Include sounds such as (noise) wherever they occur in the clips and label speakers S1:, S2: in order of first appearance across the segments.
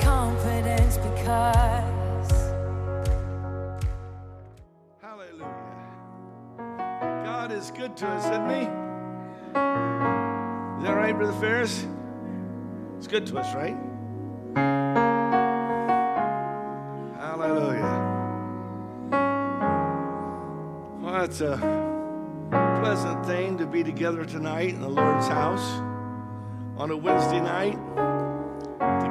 S1: confidence because
S2: Hallelujah. God is good to us, isn't He? Is that right, Brother Ferris? It's good to us, right? Hallelujah. Well, it's a pleasant thing to be together tonight in the Lord's house on a Wednesday night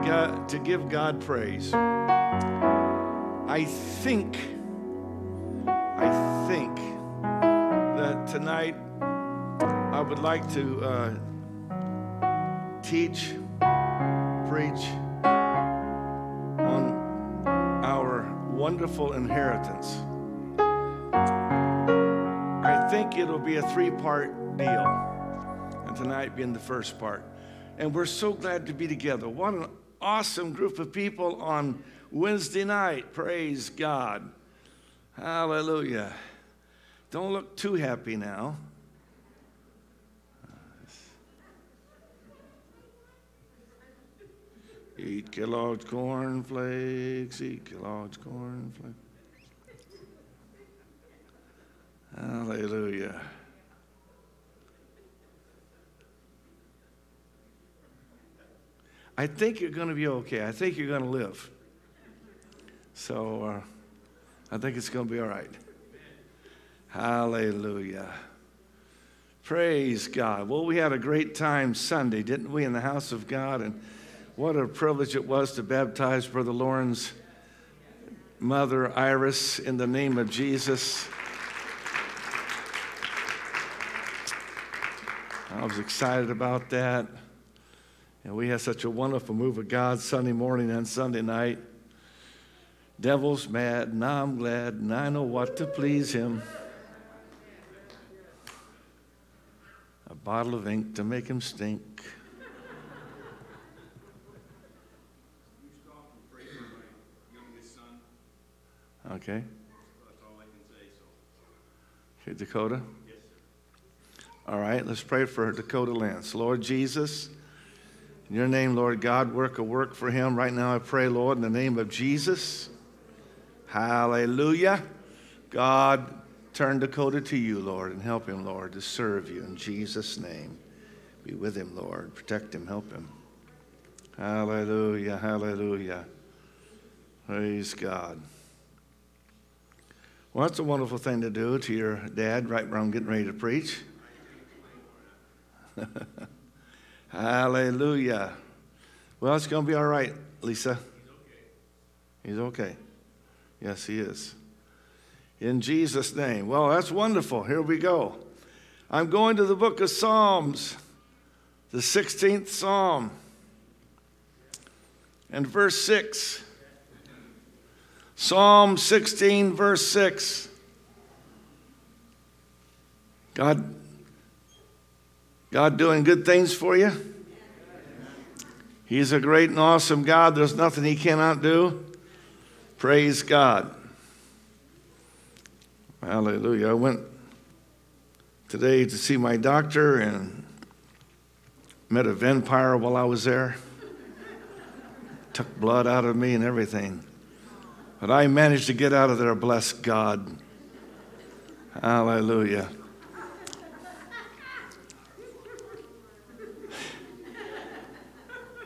S2: God, to give God praise. I think, I think that tonight I would like to uh, teach, preach on our wonderful inheritance. I think it'll be a three part deal, and tonight being the first part. And we're so glad to be together. What an awesome group of people on Wednesday night. Praise God. Hallelujah. Don't look too happy now. Eat Kellogg's cornflakes, eat Kellogg's cornflakes. Hallelujah. I think you're going to be okay. I think you're going to live. So uh, I think it's going to be all right. Hallelujah. Praise God. Well, we had a great time Sunday, didn't we, in the house of God? And what a privilege it was to baptize Brother Lauren's mother, Iris, in the name of Jesus. I was excited about that. And we had such a wonderful move of God Sunday morning and Sunday night. Devil's mad, now I'm glad, and I know what to please him. A bottle of ink to make him stink.
S3: You stop and pray for my youngest son.
S2: Okay.
S3: That's all I can say, so.
S2: Okay, Dakota.
S3: Yes, sir.
S2: All right, let's pray for Dakota Lance. Lord Jesus, in your name, Lord God, work a work for him. Right now, I pray, Lord, in the name of Jesus. Hallelujah. God, turn Dakota to you, Lord, and help him, Lord, to serve you in Jesus' name. Be with him, Lord. Protect him, help him. Hallelujah, hallelujah. Praise God. Well, that's a wonderful thing to do to your dad right when I'm getting ready to preach. (laughs) Hallelujah. Well, it's going to be all right, Lisa. He's okay. He's okay. Yes, he is. In Jesus' name. Well, that's wonderful. Here we go. I'm going to the book of Psalms, the 16th Psalm, and verse 6. Psalm 16, verse 6. God, God doing good things for you? He's a great and awesome God. There's nothing He cannot do. Praise God. Hallelujah. I went today to see my doctor and met a vampire while I was there. Took blood out of me and everything. But I managed to get out of there, bless God. Hallelujah.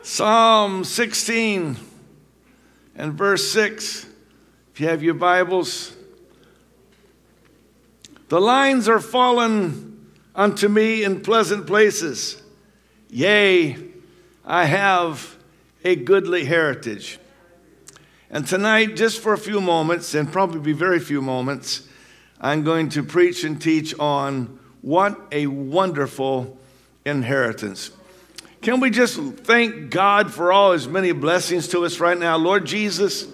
S2: Psalm 16 and verse 6. If you have your Bibles, the lines are fallen unto me in pleasant places. Yea, I have a goodly heritage. And tonight, just for a few moments, and probably be very few moments, I'm going to preach and teach on what a wonderful inheritance. Can we just thank God for all his many blessings to us right now? Lord Jesus,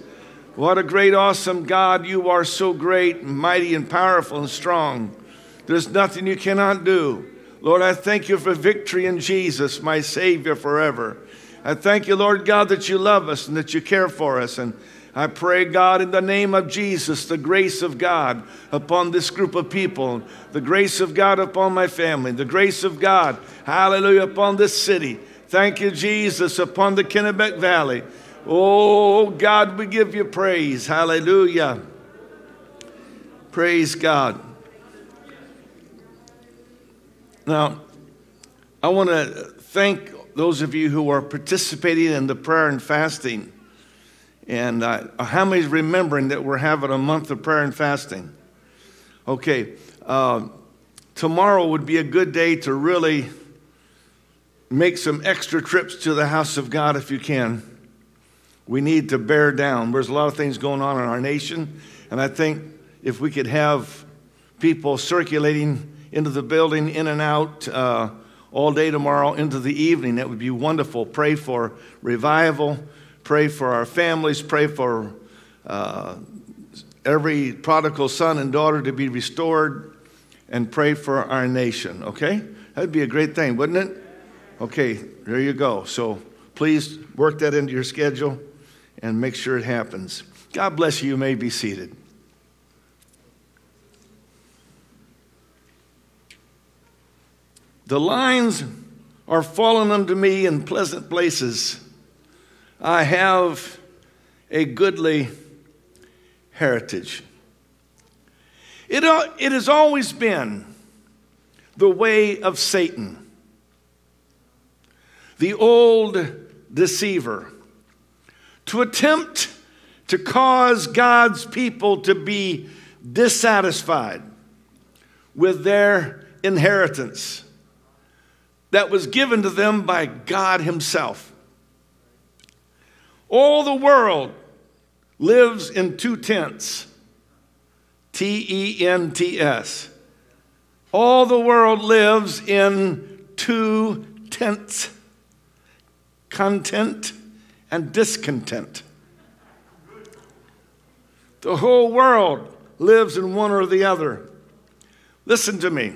S2: what a great, awesome God. You are so great, mighty, and powerful, and strong. There's nothing you cannot do. Lord, I thank you for victory in Jesus, my Savior forever. I thank you, Lord God, that you love us and that you care for us. And I pray, God, in the name of Jesus, the grace of God upon this group of people, the grace of God upon my family, the grace of God, hallelujah, upon this city. Thank you, Jesus, upon the Kennebec Valley. Oh, God, we give you praise. Hallelujah. Praise God. Now, I want to thank those of you who are participating in the prayer and fasting. And uh, how many remembering that we're having a month of prayer and fasting? Okay, uh, tomorrow would be a good day to really make some extra trips to the house of God if you can. We need to bear down. There's a lot of things going on in our nation, and I think if we could have people circulating into the building, in and out, uh, all day tomorrow into the evening, that would be wonderful. Pray for revival pray for our families, pray for uh, every prodigal son and daughter to be restored, and pray for our nation, okay? That'd be a great thing, wouldn't it? Okay, there you go. So please work that into your schedule and make sure it happens. God bless you. You may be seated. The lines are fallen unto me in pleasant places. I have a goodly heritage. It, it has always been the way of Satan, the old deceiver, to attempt to cause God's people to be dissatisfied with their inheritance that was given to them by God Himself. All the world lives in two tents T E N T S. All the world lives in two tents content and discontent. The whole world lives in one or the other. Listen to me.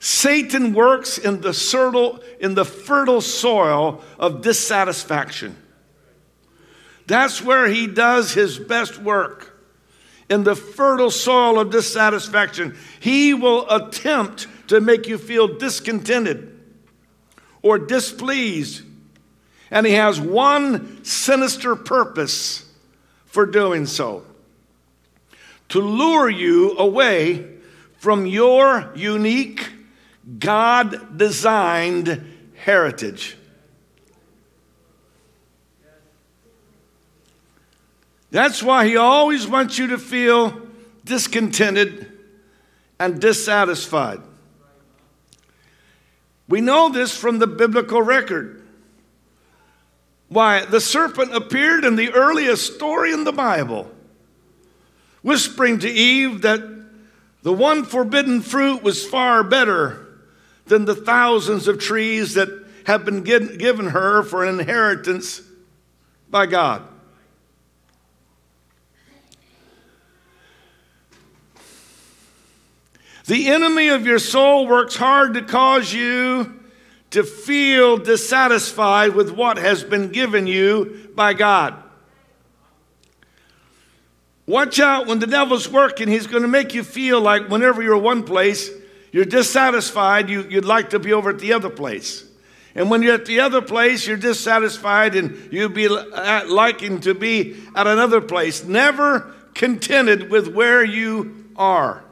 S2: Satan works in the fertile, in the fertile soil of dissatisfaction. That's where he does his best work. In the fertile soil of dissatisfaction, he will attempt to make you feel discontented or displeased. And he has one sinister purpose for doing so to lure you away from your unique, God designed heritage. That's why he always wants you to feel discontented and dissatisfied. We know this from the biblical record. Why, the serpent appeared in the earliest story in the Bible, whispering to Eve that the one forbidden fruit was far better than the thousands of trees that have been given her for an inheritance by God. The enemy of your soul works hard to cause you to feel dissatisfied with what has been given you by God. Watch out when the devil's working, he's going to make you feel like whenever you're one place, you're dissatisfied, you, would like to be over at the other place. And when you're at the other place, you're dissatisfied and you'd be liking to be at another place, never contented with where you are.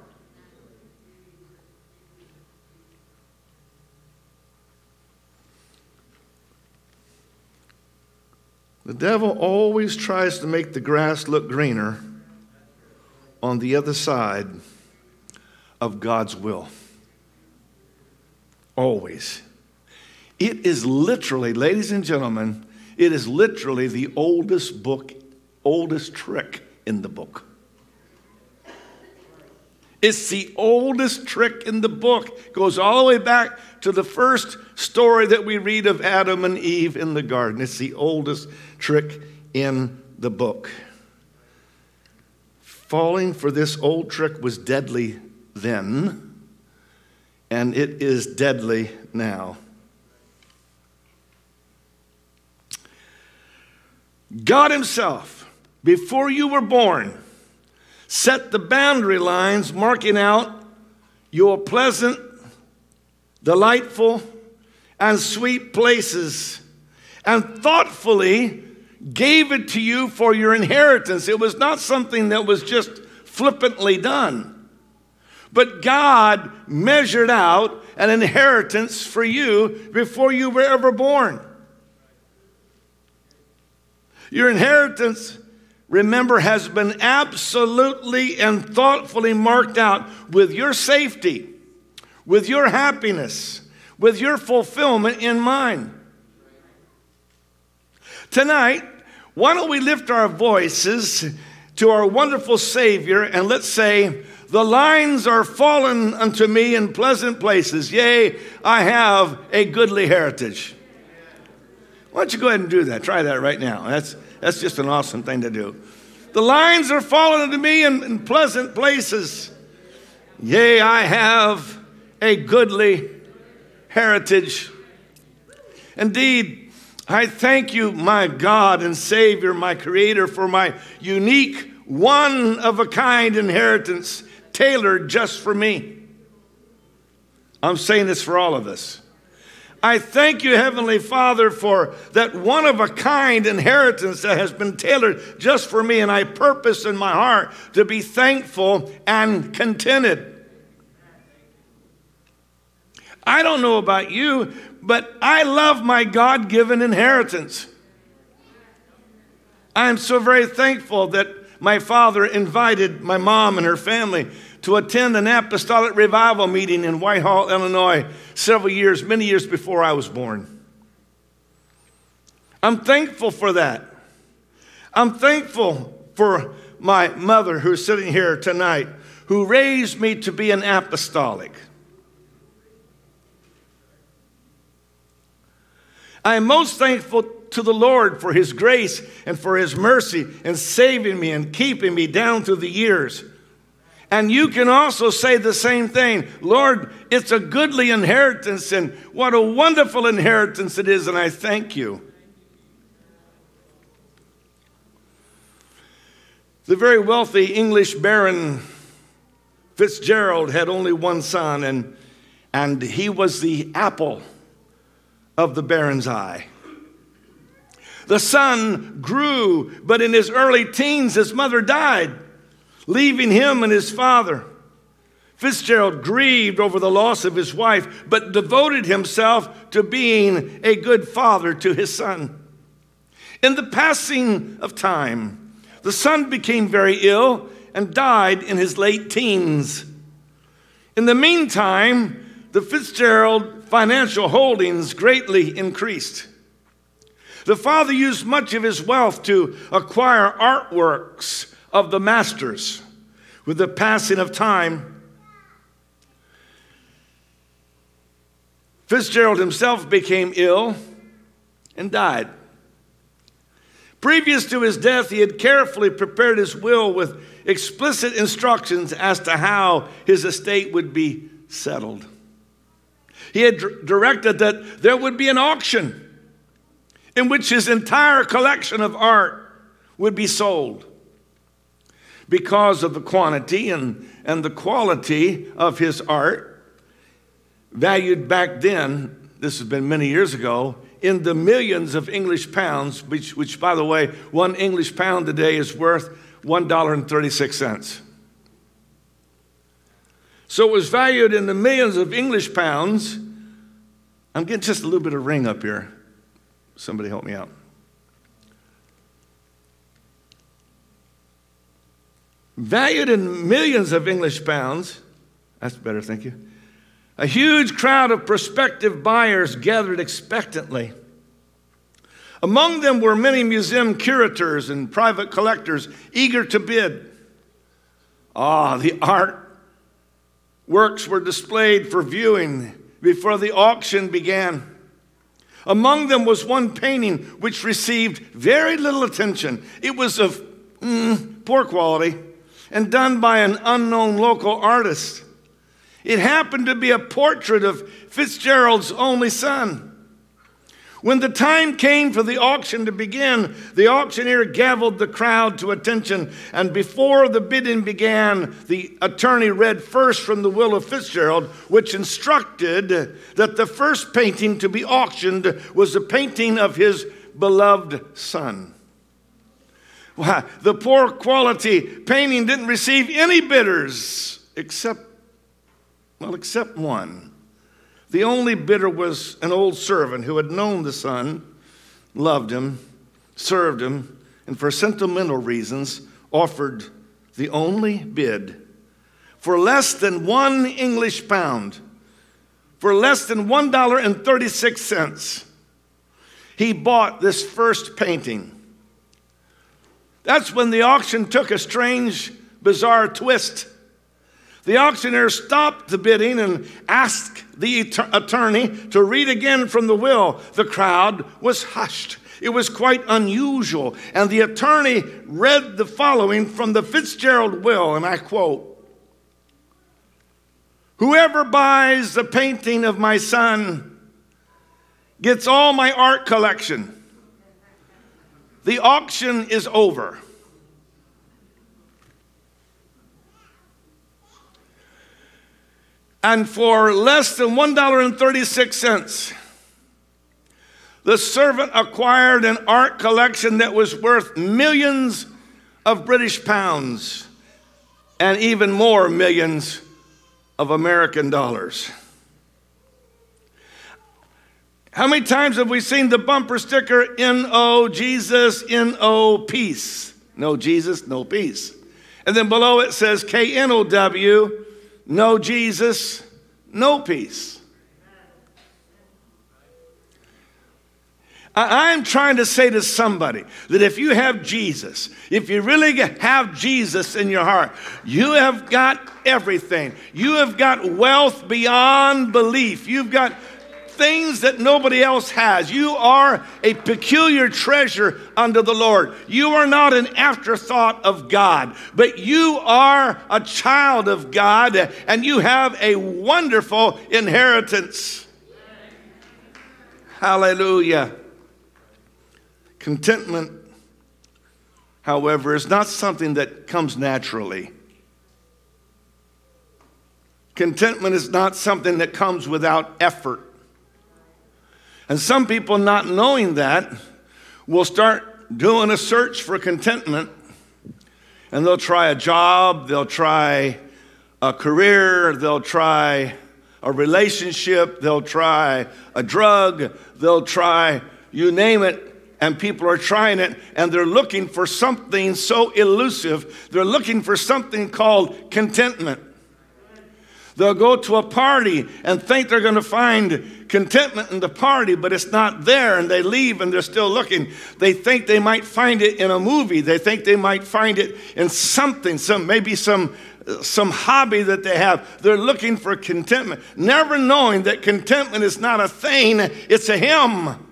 S2: The devil always tries to make the grass look greener on the other side of God's will. Always. It is literally, ladies and gentlemen, it is literally the oldest book, oldest trick in the book. It's the oldest trick in the book. It goes all the way back to the first story that we read of Adam and Eve in the garden. It's the oldest trick in the book. Falling for this old trick was deadly then, and it is deadly now. God Himself, before you were born, set the boundary lines marking out your pleasant, delightful, and sweet places, and thoughtfully gave it to you for your inheritance. It was not something that was just flippantly done. But God measured out an inheritance for you before you were ever born. Your inheritance, remember, has been absolutely and thoughtfully marked out with your safety, with your happiness, with your fulfillment in mind. Tonight, why don't we lift our voices to our wonderful Savior and let's say, The lines are fallen unto me in pleasant places. Yea, I have a goodly heritage. Why don't you go ahead and do that? Try that right now. That's, that's just an awesome thing to do. The lines are falling unto me in, in pleasant places. Yea, I have a goodly heritage. Indeed, I thank you, my God and Savior, my Creator, for my unique, one of a kind inheritance tailored just for me. I'm saying this for all of us. I thank you, Heavenly Father, for that one of a kind inheritance that has been tailored just for me, and I purpose in my heart to be thankful and contented. I don't know about you, but I love my God given inheritance. I am so very thankful that my father invited my mom and her family to attend an apostolic revival meeting in Whitehall, Illinois, several years, many years before I was born. I'm thankful for that. I'm thankful for my mother who's sitting here tonight, who raised me to be an apostolic. I am most thankful to the Lord for His grace and for His mercy in saving me and keeping me down through the years. And you can also say the same thing Lord, it's a goodly inheritance, and what a wonderful inheritance it is, and I thank you. The very wealthy English Baron Fitzgerald had only one son, and, and he was the apple of the Baron's eye. The son grew, but in his early teens, his mother died, leaving him and his father. Fitzgerald grieved over the loss of his wife, but devoted himself to being a good father to his son. In the passing of time, the son became very ill and died in his late teens. In the meantime, the Fitzgerald financial holdings greatly increased. The father used much of his wealth to acquire artworks of the masters. With the passing of time, Fitzgerald himself became ill and died. Previous to his death, he had carefully prepared his will with explicit instructions as to how his estate would be settled. He had directed that there would be an auction in which his entire collection of art would be sold. Because of the quantity and, and the quality of his art, valued back then, this has been many years ago, in the millions of English pounds, which, which by the way, one English pound today is worth $1.36. So it was valued in the millions of English pounds. I'm getting just a little bit of ring up here. Somebody help me out. Valued in millions of English pounds. That's better, thank you. A huge crowd of prospective buyers gathered expectantly. Among them were many museum curators and private collectors eager to bid. Ah, the art works were displayed for viewing before the auction began. Among them was one painting which received very little attention. It was of mm, poor quality and done by an unknown local artist. It happened to be a portrait of Fitzgerald's only son. When the time came for the auction to begin, the auctioneer gavelled the crowd to attention, and before the bidding began, the attorney read first from the will of Fitzgerald, which instructed that the first painting to be auctioned was a painting of his beloved son. Why, the poor quality painting didn't receive any bidders except, well, except one. The only bidder was an old servant who had known the son, loved him, served him, and for sentimental reasons offered the only bid for less than one English pound, for less than $1.36. He bought this first painting. That's when the auction took a strange, bizarre twist. The auctioneer stopped the bidding and asked the attorney to read again from the will. The crowd was hushed. It was quite unusual. And the attorney read the following from the Fitzgerald will, and I quote Whoever buys the painting of my son gets all my art collection. The auction is over. And for less than $1.36, the servant acquired an art collection that was worth millions of British pounds and even more millions of American dollars. How many times have we seen the bumper sticker, N-O, Jesus, N-O, peace? No Jesus, no peace. And then below it says K-N-O-W, no Jesus, no peace. I am trying to say to somebody that if you have Jesus, if you really have Jesus in your heart, you have got everything. You have got wealth beyond belief. You've got things that nobody else has. You are a peculiar treasure unto the Lord. You are not an afterthought of God, but you are a child of God and you have a wonderful inheritance. Hallelujah. Contentment, however, is not something that comes naturally. Contentment is not something that comes without effort. And some people, not knowing that, will start doing a search for contentment and they'll try a job, they'll try a career, they'll try a relationship, they'll try a drug, they'll try you name it, and people are trying it and they're looking for something so elusive. They're looking for something called contentment. They'll go to a party and think they're going to find contentment in the party, but it's not there, and they leave and they're still looking. They think they might find it in a movie. They think they might find it in something, some maybe some some hobby that they have. They're looking for contentment, never knowing that contentment is not a thing, it's a him.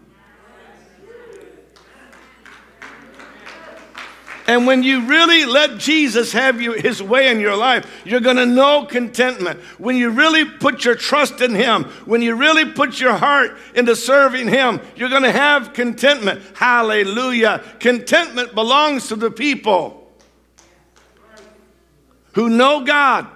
S2: And when you really let Jesus have you, his way in your life, you're going to know contentment. When you really put your trust in him, when you really put your heart into serving him, you're going to have contentment. Hallelujah. Contentment belongs to the people who know God.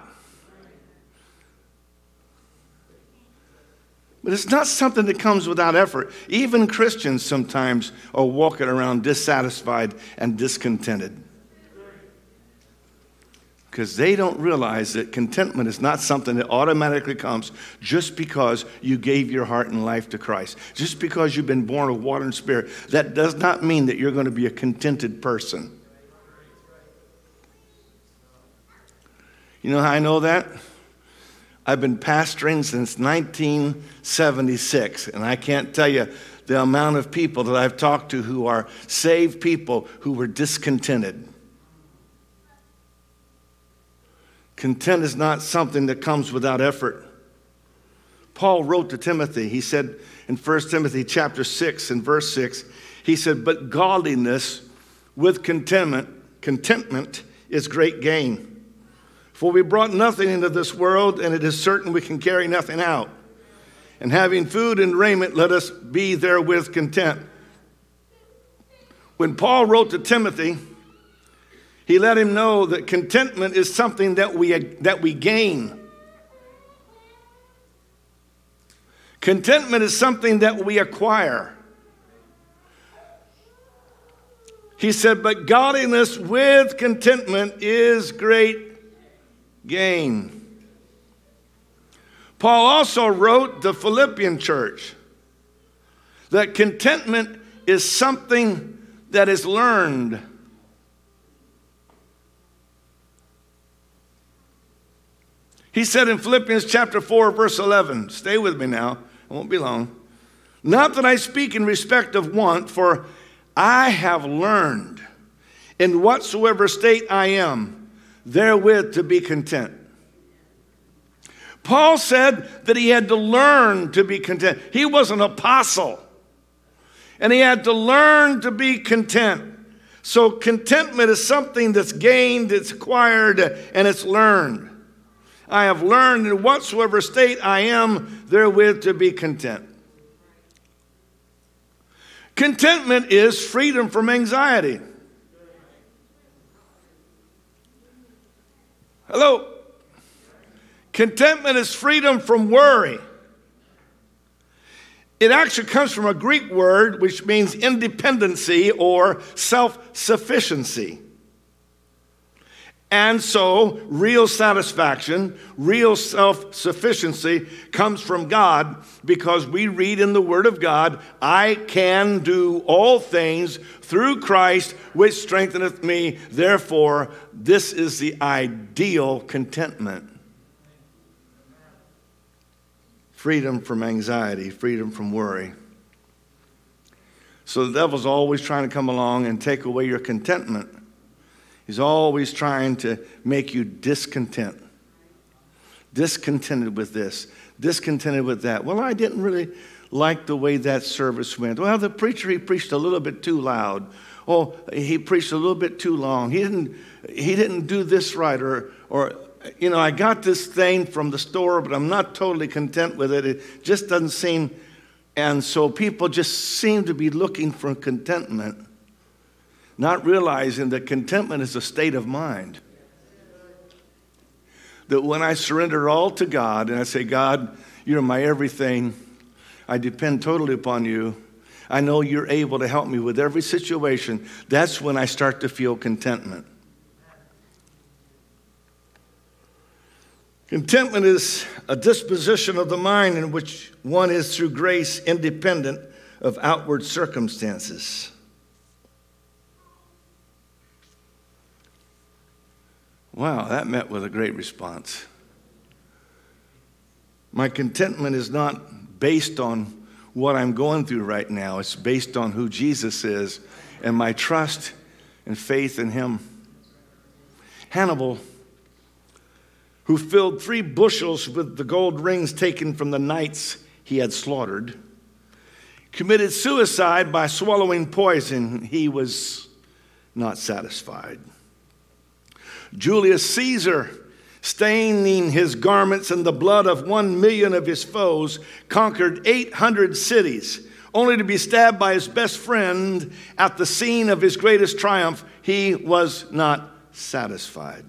S2: But it's not something that comes without effort. Even Christians sometimes are walking around dissatisfied and discontented because they don't realize that contentment is not something that automatically comes just because you gave your heart and life to Christ. Just because you've been born of water and spirit, that does not mean that you're going to be a contented person. You know how I know that? I've been pastoring since 1976, and I can't tell you the amount of people that I've talked to who are saved people who were discontented. Content is not something that comes without effort. Paul wrote to Timothy, he said in 1 Timothy chapter 6 and verse 6, he said, But godliness with contentment, contentment is great gain. For we brought nothing into this world, and it is certain we can carry nothing out. And having food and raiment, let us be therewith content. When Paul wrote to Timothy, he let him know that contentment is something that we, that we gain. Contentment is something that we acquire. He said, But godliness with contentment is great gain. Paul also wrote the Philippian church that contentment is something that is learned. He said in Philippians chapter 4, verse 11, stay with me now, it won't be long. Not that I speak in respect of want, for I have learned in whatsoever state I am, therewith to be content. Paul said that he had to learn to be content. He was an apostle, and he had to learn to be content. So, contentment is something that's gained, it's acquired, and it's learned. I have learned in whatsoever state I am therewith to be content. Contentment is freedom from anxiety. Hello? Contentment is freedom from worry. It actually comes from a Greek word which means independency or self sufficiency. And so, real satisfaction, real self sufficiency comes from God because we read in the Word of God, I can do all things through Christ which strengtheneth me. Therefore, this is the ideal contentment freedom from anxiety, freedom from worry. So, the devil's always trying to come along and take away your contentment. He's always trying to make you discontent. Discontented with this, discontented with that. Well, I didn't really like the way that service went. Well, the preacher, he preached a little bit too loud. Oh, he preached a little bit too long. He didn't, he didn't do this right. Or, or, you know, I got this thing from the store, but I'm not totally content with it. It just doesn't seem. And so people just seem to be looking for contentment not realizing that contentment is a state of mind. That when I surrender all to God and I say, God, you're my everything, I depend totally upon you. I know you're able to help me with every situation. That's when I start to feel contentment. Contentment is a disposition of the mind in which one is through grace independent of outward circumstances. Wow, that met with a great response. My contentment is not based on what I'm going through right now, it's based on who Jesus is and my trust and faith in Him. Hannibal, who filled three bushels with the gold rings taken from the knights he had slaughtered, committed suicide by swallowing poison. He was not satisfied. Julius Caesar, staining his garments in the blood of one million of his foes, conquered 800 cities, only to be stabbed by his best friend at the scene of his greatest triumph. He was not satisfied.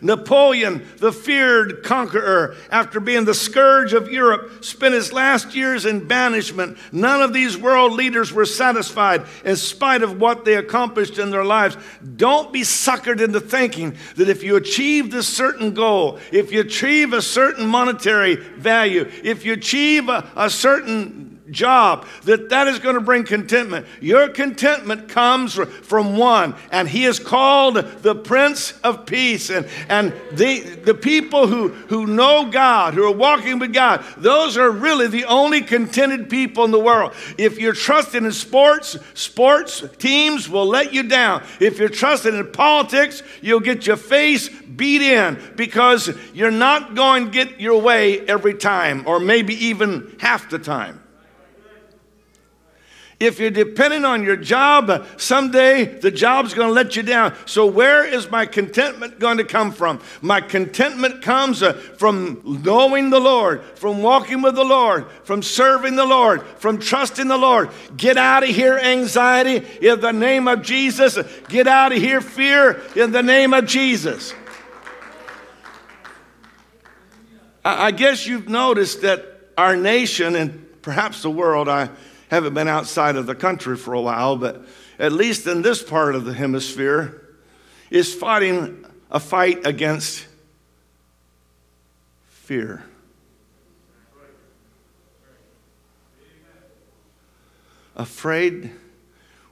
S2: Napoleon, the feared conqueror, after being the scourge of Europe, spent his last years in banishment. None of these world leaders were satisfied in spite of what they accomplished in their lives. Don't be suckered into thinking that if you achieve this certain goal, if you achieve a certain monetary value, if you achieve a, a certain job, that that is going to bring contentment. Your contentment comes from one, and he is called the Prince of Peace. And, and the, the people who, who know God, who are walking with God, those are really the only contented people in the world. If you're trusting in sports, sports teams will let you down. If you're trusting in politics, you'll get your face beat in because you're not going to get your way every time, or maybe even half the time. If you're dependent on your job, someday the job's going to let you down. So, where is my contentment going to come from? My contentment comes uh, from knowing the Lord, from walking with the Lord, from serving the Lord, from trusting the Lord. Get out of here, anxiety, in the name of Jesus. Get out of here, fear, in the name of Jesus. I guess you've noticed that our nation and perhaps the world, I haven't been outside of the country for a while, but at least in this part of the hemisphere, is fighting a fight against fear. Afraid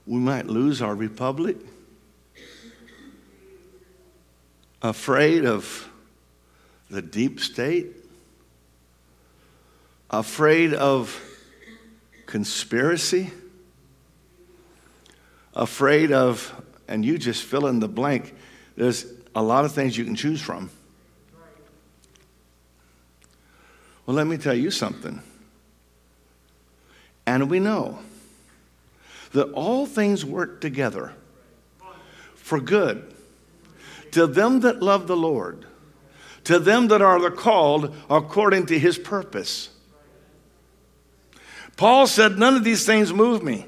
S2: we might lose our republic. Afraid of the deep state. Afraid of conspiracy. Afraid of, and you just fill in the blank. There's a lot of things you can choose from. Well, let me tell you something. And we know that all things work together for good to them that love the Lord, to them that are the called according to his purpose. Paul said, None of these things move me.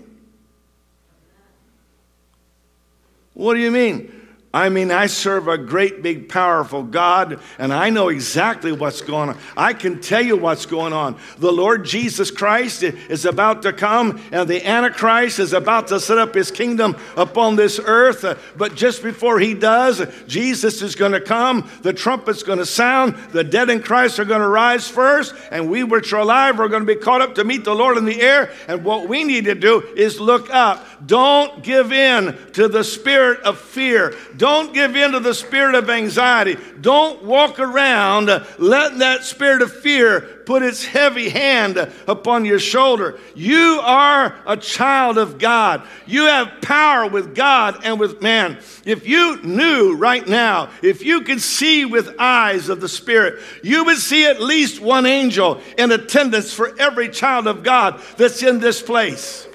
S2: What do you mean? I mean, I serve a great, big, powerful God, and I know exactly what's going on. I can tell you what's going on. The Lord Jesus Christ is about to come, and the Antichrist is about to set up his kingdom upon this earth. But just before he does, Jesus is going to come, the trumpet's going to sound, the dead in Christ are going to rise first, and we which are alive are going to be caught up to meet the Lord in the air. And what we need to do is look up. Don't give in to the spirit of fear. Don't give in to the spirit of anxiety. Don't walk around letting that spirit of fear put its heavy hand upon your shoulder. You are a child of God. You have power with God and with man. If you knew right now, if you could see with eyes of the Spirit, you would see at least one angel in attendance for every child of God that's in this place.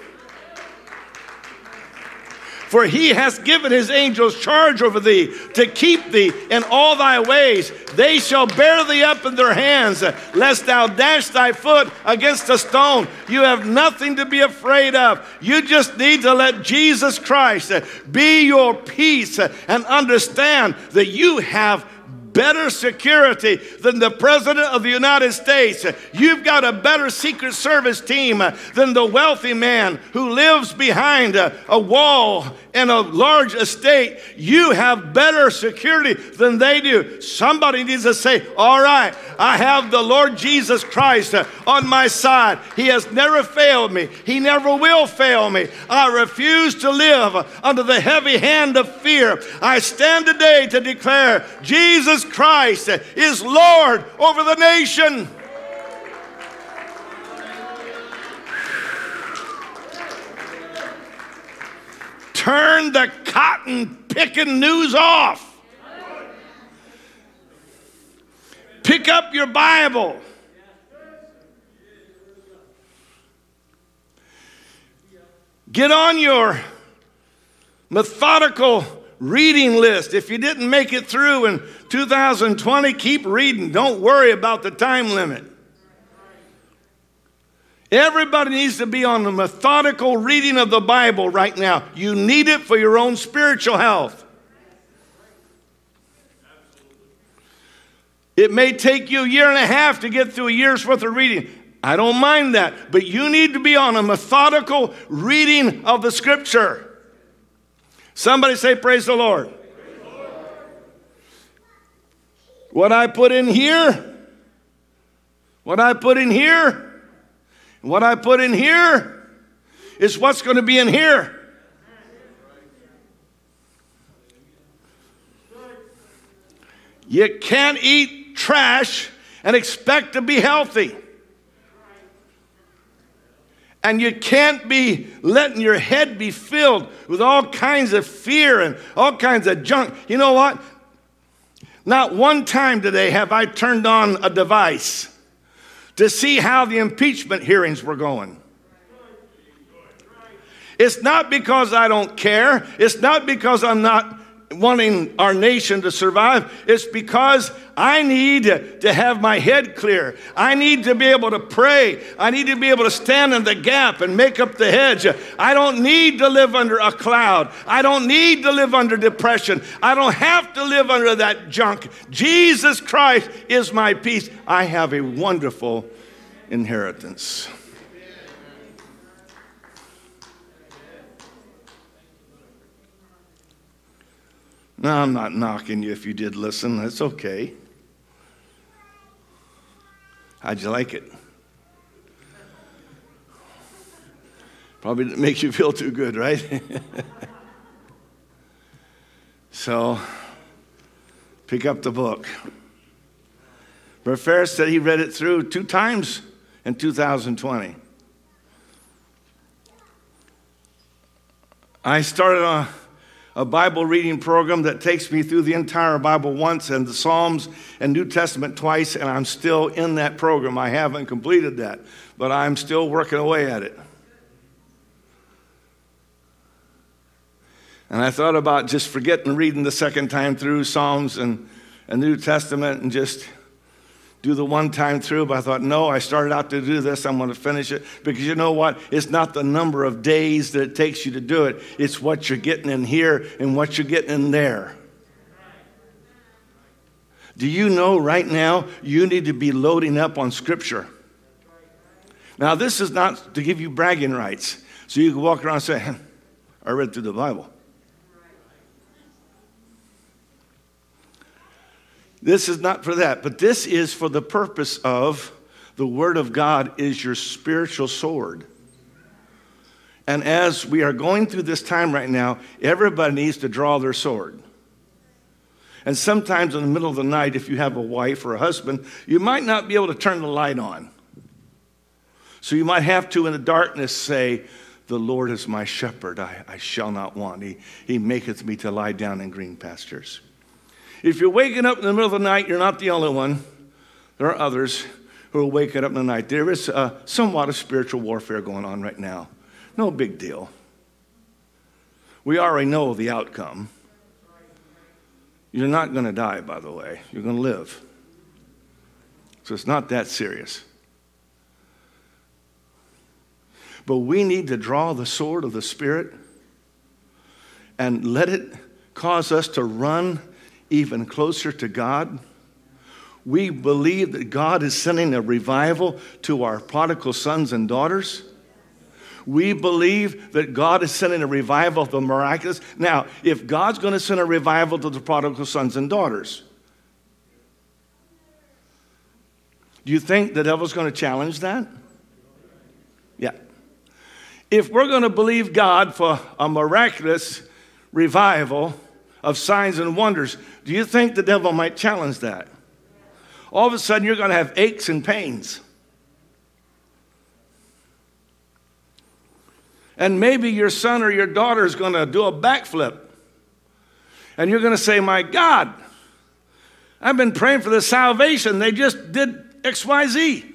S2: For he has given his angels charge over thee to keep thee in all thy ways. They shall bear thee up in their hands, lest thou dash thy foot against a stone. You have nothing to be afraid of. You just need to let Jesus Christ be your peace and understand that you have better security than the President of the United States. You've got a better Secret Service team than the wealthy man who lives behind a, wall in a large estate. You have better security than they do. Somebody needs to say, All right, I have the Lord Jesus Christ on my side. He has never failed me, He never will fail me. I refuse to live under the heavy hand of fear. I stand today to declare Jesus Christ is Lord over the nation. Turn the cotton picking news off. Pick up your Bible. Get on your methodical reading list. If you didn't make it through in 2020, keep reading. Don't worry about the time limit. Everybody needs to be on the methodical reading of the Bible right now. You need it for your own spiritual health. It may take you a year and a half to get through a year's worth of reading. I don't mind that, but you need to be on a methodical reading of the scripture. Somebody say, Praise the Lord. Praise the Lord. What I put in here, what I put in here, what I put in here is what's going to be in here. You can't eat trash and expect to be healthy. And you can't be letting your head be filled with all kinds of fear and all kinds of junk. You know what? Not one time today have I turned on a device to see how the impeachment hearings were going. It's not because I don't care. It's not because I'm not wanting our nation to survive. It's because I need to have my head clear. I need to be able to pray. I need to be able to stand in the gap and make up the hedge. I don't need to live under a cloud. I don't need to live under depression. I don't have to live under that junk. Jesus Christ is my peace. I have a wonderful inheritance. No, I'm not knocking you if you did listen. That's okay. How'd you like it? Probably didn't make you (laughs) feel too good, right? (laughs) so, pick up the book. Brother Ferris said he read it through two times in 2020. I started a, a Bible reading program that takes me through the entire Bible once and the Psalms and New Testament twice, and I'm still in that program. I haven't completed that, but I'm still working away at it. And I thought about just forgetting reading the second time through Psalms and, and New Testament and just do the one time through, but I thought, no, I started out to do this. I'm going to finish it. Because you know what? It's not the number of days that it takes you to do it, it's what you're getting in here and what you're getting in there. Do you know right now you need to be loading up on Scripture? Now, this is not to give you bragging rights. So you can walk around and say, (laughs) I read through the Bible. This is not for that, but this is for the purpose of the Word of God is your spiritual sword. And as we are going through this time right now, everybody needs to draw their sword. And sometimes in the middle of the night, if you have a wife or a husband, you might not be able to turn the light on. So you might have to, in the darkness, say, The Lord is my shepherd, I, I shall not want. He, he maketh me to lie down in green pastures. If you're waking up in the middle of the night, you're not the only one. There are others who are waking up in the night. There is uh, somewhat of spiritual warfare going on right now. No big deal. We already know the outcome. You're not going to die, by the way. You're going to live. So it's not that serious. But we need to draw the sword of the Spirit and let it cause us to run even closer to God. We believe that God is sending a revival to our prodigal sons and daughters. We believe that God is sending a revival of the miraculous. Now, if God's going to send a revival to the prodigal sons and daughters, do you think the devil's going to challenge that? Yeah. If we're going to believe God for a miraculous revival, of signs and wonders, do you think the devil might challenge that? All of a sudden, you're going to have aches and pains. And maybe your son or your daughter is going to do a backflip. And you're going to say, My God, I've been praying for the salvation. They just did XYZ.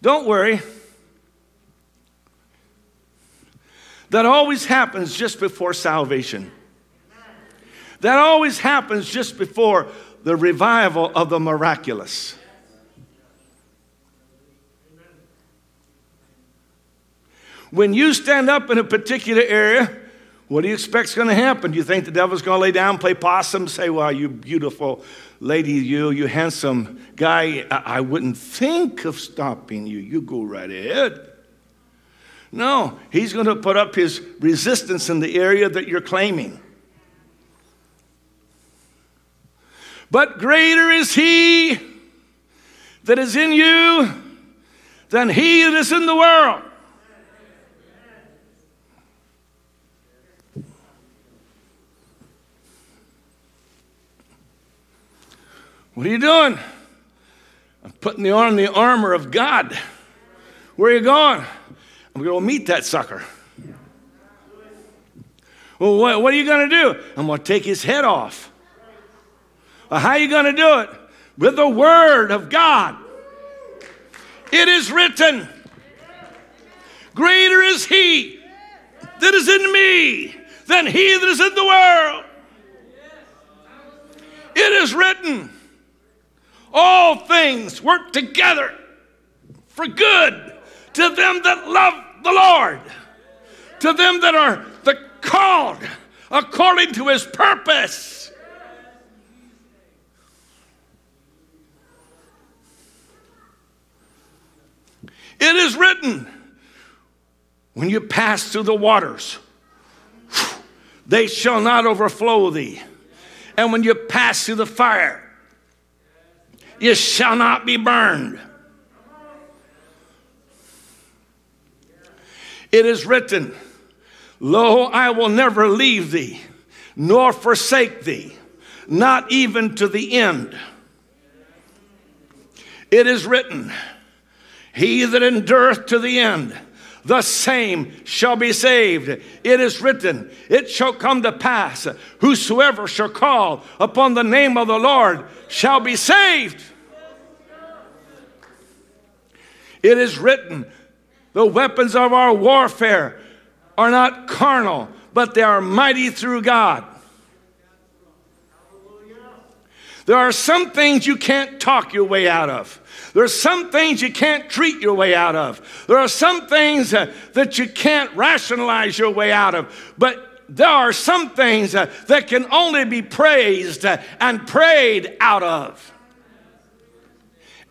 S2: Don't worry. That always happens just before salvation. That always happens just before the revival of the miraculous. When you stand up in a particular area, what do you expect's going to happen? Do you think the devil's going to lay down, play possum, say, "Well, you beautiful lady, you, you handsome guy, I, I wouldn't think of stopping you. You go right ahead." No, he's going to put up his resistance in the area that you're claiming. But greater is he that is in you than he that is in the world. What are you doing? I'm putting on the armor of God. Where are you going? I'm going to meet that sucker. Well, what, what are you going to do? I'm going to take his head off. Well, how are you going to do it? With the Word of God. It is written, Greater is He that is in me than He that is in the world. It is written, All things work together for good to them that love the Lord, to them that are the called according to His purpose. It is written when you pass through the waters, they shall not overflow thee. And when you pass through the fire, you shall not be burned. It is written, Lo, I will never leave thee, nor forsake thee, not even to the end. It is written, He that endureth to the end, the same shall be saved. It is written, It shall come to pass, whosoever shall call upon the name of the Lord shall be saved. It is written, The weapons of our warfare are not carnal, but they are mighty through God. There are some things you can't talk your way out of. There are some things you can't treat your way out of. There are some things uh, that you can't rationalize your way out of. But there are some things uh, that can only be praised uh, and prayed out of.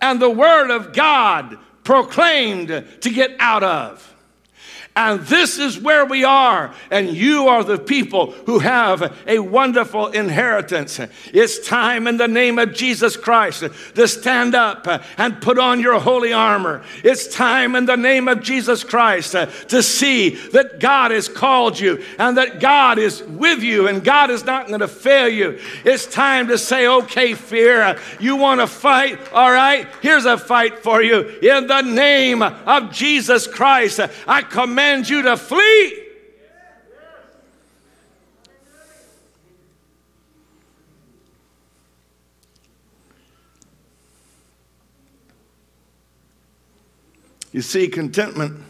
S2: And the Word of God proclaimed to get out of. And this is where we are. And you are the people who have a wonderful inheritance. It's time in the name of Jesus Christ to stand up and put on your holy armor. It's time in the name of Jesus Christ to see that God has called you and that God is with you and God is not going to fail you. It's time to say, okay, fear, you want to fight? All right, here's a fight for you. In the name of Jesus Christ, I command command you to flee. You see, contentment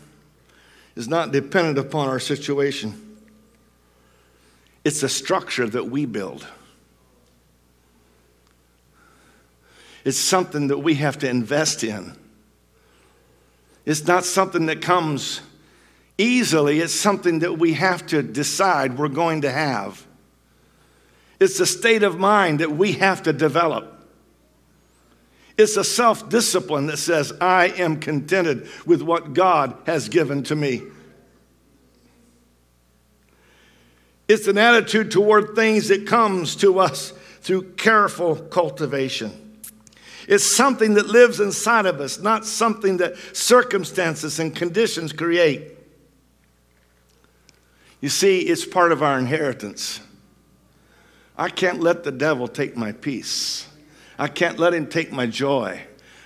S2: is not dependent upon our situation, it's a structure that we build. It's something that we have to invest in. It's not something that comes easily, it's something that we have to decide we're going to have. It's a state of mind that we have to develop. It's a self discipline that says, I am contented with what God has given to me. It's an attitude toward things that comes to us through careful cultivation. It's something that lives inside of us, not something that circumstances and conditions create. You see, it's part of our inheritance. I can't let the devil take my peace. I can't let him take my joy.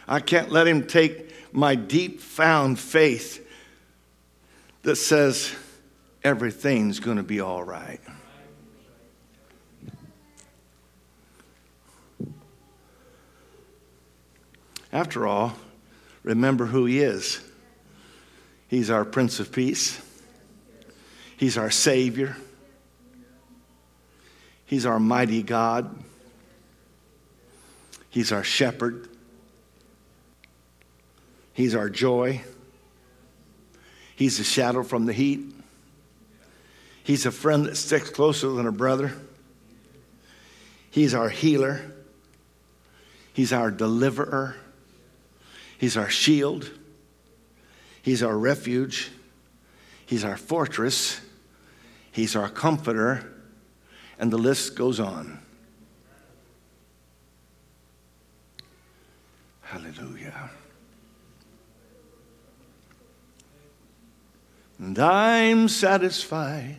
S2: I can't let him take my deep found faith that says everything's going to be all right. After all, remember who he is. He's our Prince of Peace. He's our Savior. He's our mighty God. He's our shepherd. He's our joy. He's a shadow from the heat. He's a friend that sticks closer than a brother. He's our healer. He's our deliverer. He's our shield. He's our refuge. He's our fortress. He's our comforter, and the list goes on. Hallelujah. And I'm satisfied.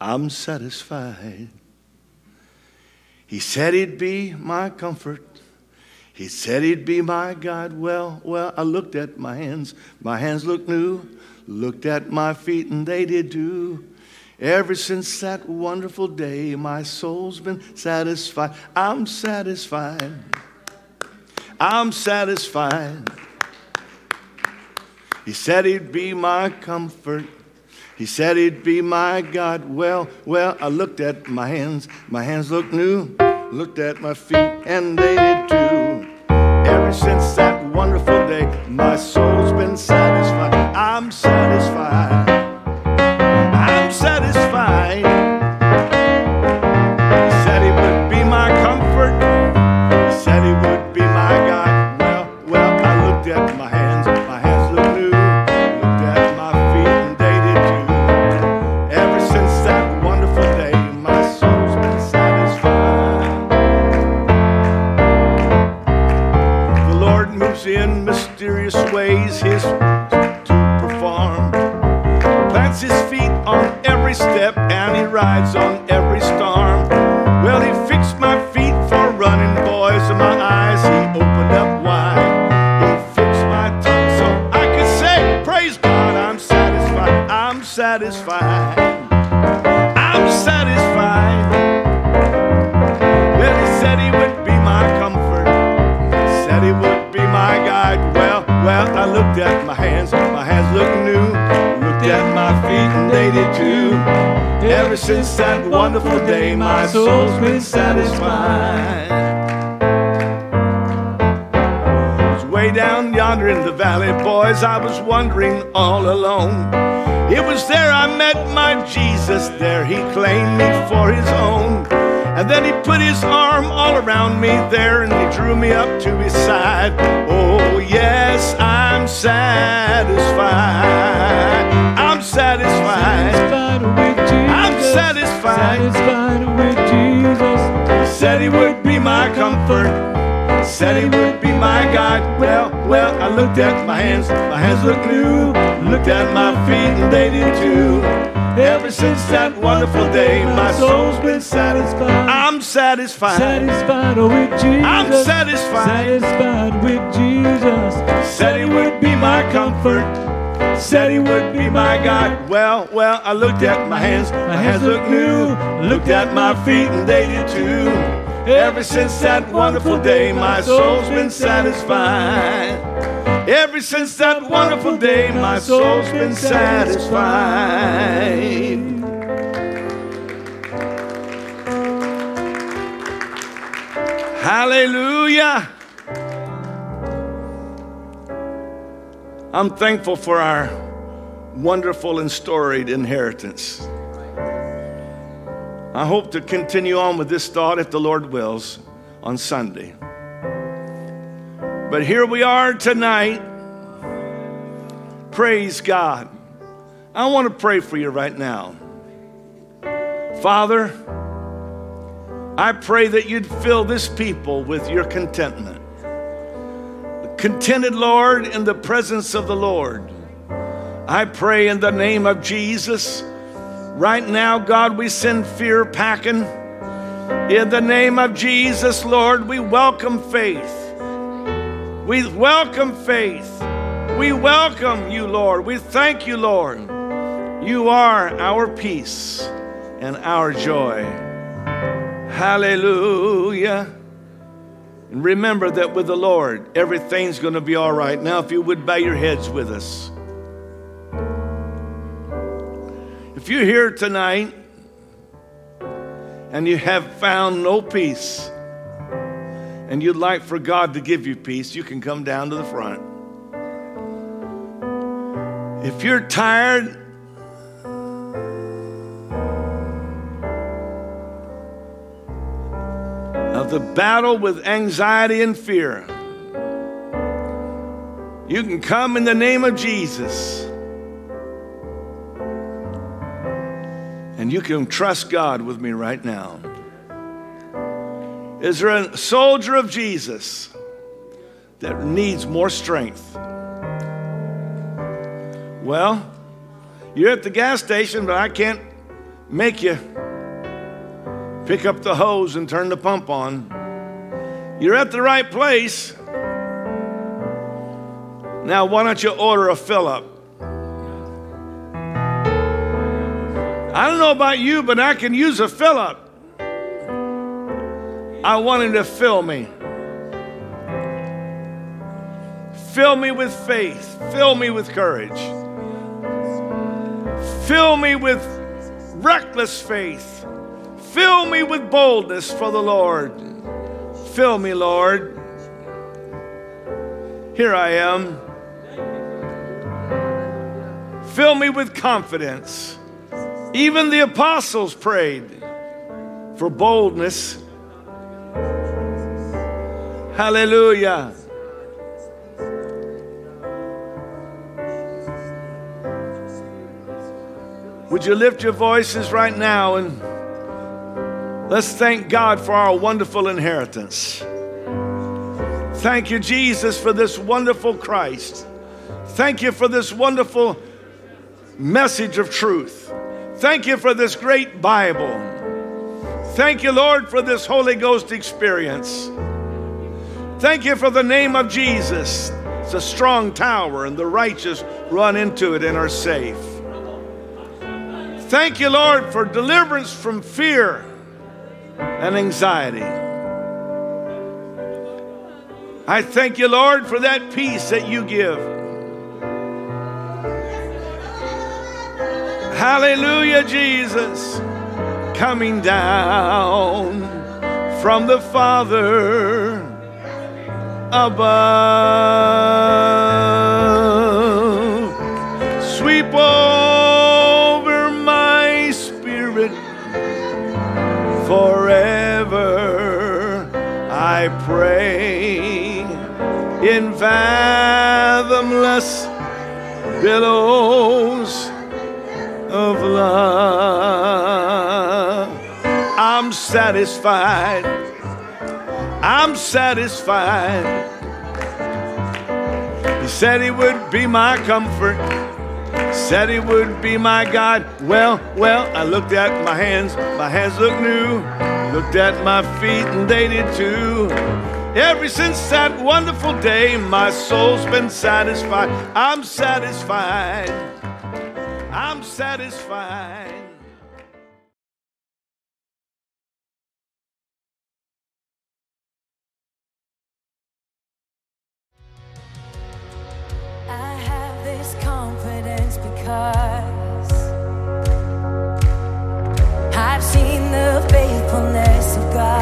S2: I'm satisfied. He said he'd be my comfort. He said he'd be my God. Well, well, I looked at my hands. My hands look new looked at my feet and they did too. Ever since that wonderful day, my soul's been satisfied. I'm satisfied. I'm satisfied. He said he'd be my comfort. He said he'd be my God. Well, well, I looked at my hands. My hands looked new. Looked at my feet, and they did too. Ever since that wonderful day, my soul's been satisfied. I'm satisfied. Wandering all alone. It was there I met my Jesus. There he claimed me for his own. And then he put his arm all around me there and he drew me up to his side. Oh, yes, I'm satisfied. I'm satisfied.
S4: Satisfied with Jesus.
S2: I'm satisfied.
S4: Satisfied with Jesus.
S2: Said he would be my comfort. Said he would be my guide. Well, well, I looked at my hands. My hands look new. Looked at my feet and they did too. Ever since that wonderful day, my soul's been satisfied. I'm satisfied.
S4: Satisfied with Jesus.
S2: I'm satisfied.
S4: Satisfied with Jesus.
S2: Said he would be my comfort. Said he would be my God. Well, well, I looked at my hands. My hands look new. Looked at my feet and they did too. Ever since that wonderful day, my soul's been satisfied. Ever since that wonderful day, my soul's been satisfied. Hallelujah. I'm thankful for our wonderful and storied inheritance. I hope to continue on with this thought, if the Lord wills, on Sunday. But here we are tonight. Praise God. I want to pray for you right now. Father, I pray that you'd fill this people with your contentment. Contented, Lord, in the presence of the Lord. I pray in the name of Jesus. Right now, God, we send fear packing. In the name of Jesus, Lord, we welcome faith. We welcome faith. We welcome you, Lord. We thank you, Lord. You are our peace and our joy. Hallelujah. And remember that with the Lord, everything's going to be all right. Now, if you would bow your heads with us. If you're here tonight and you have found no peace and you'd like for God to give you peace, you can come down to the front. If you're tired, of the battle with anxiety and fear, you can come in the name of Jesus. And you can trust God with me right now. Is there a soldier of Jesus that needs more strength? Well, you're at the gas station, but I can't make you pick up the hose and turn the pump on. You're at the right place. Now, why don't you order a fill up? I don't know about you, but I can use a fill up. I want him to fill me. Fill me with faith. Fill me with courage. Fill me with reckless faith. Fill me with boldness for the Lord. Fill me, Lord. Here I am. Fill me with confidence. Even the apostles prayed for boldness. Hallelujah. Would you lift your voices right now and let's thank God for our wonderful inheritance. Thank you, Jesus, for this wonderful Christ. Thank you for this wonderful message of truth. Thank you for this great Bible. Thank you, Lord, for this Holy Ghost experience. Thank you for the name of Jesus. It's a strong tower, and the righteous run into it and are safe. Thank you, Lord, for deliverance from fear and anxiety. I thank you, Lord, for that peace that you give. Hallelujah, Jesus, coming down from the Father above. Sweep over my spirit forever, I pray, in fathomless billows satisfied. I'm satisfied. He said he would be my comfort. Said he would be my God. Well, well, I looked at my hands. My hands look new. Looked at my feet and they did too. Ever since that wonderful day, my soul's been satisfied. I'm satisfied. I'm satisfied.
S1: Confidence because I've seen the faithfulness of God.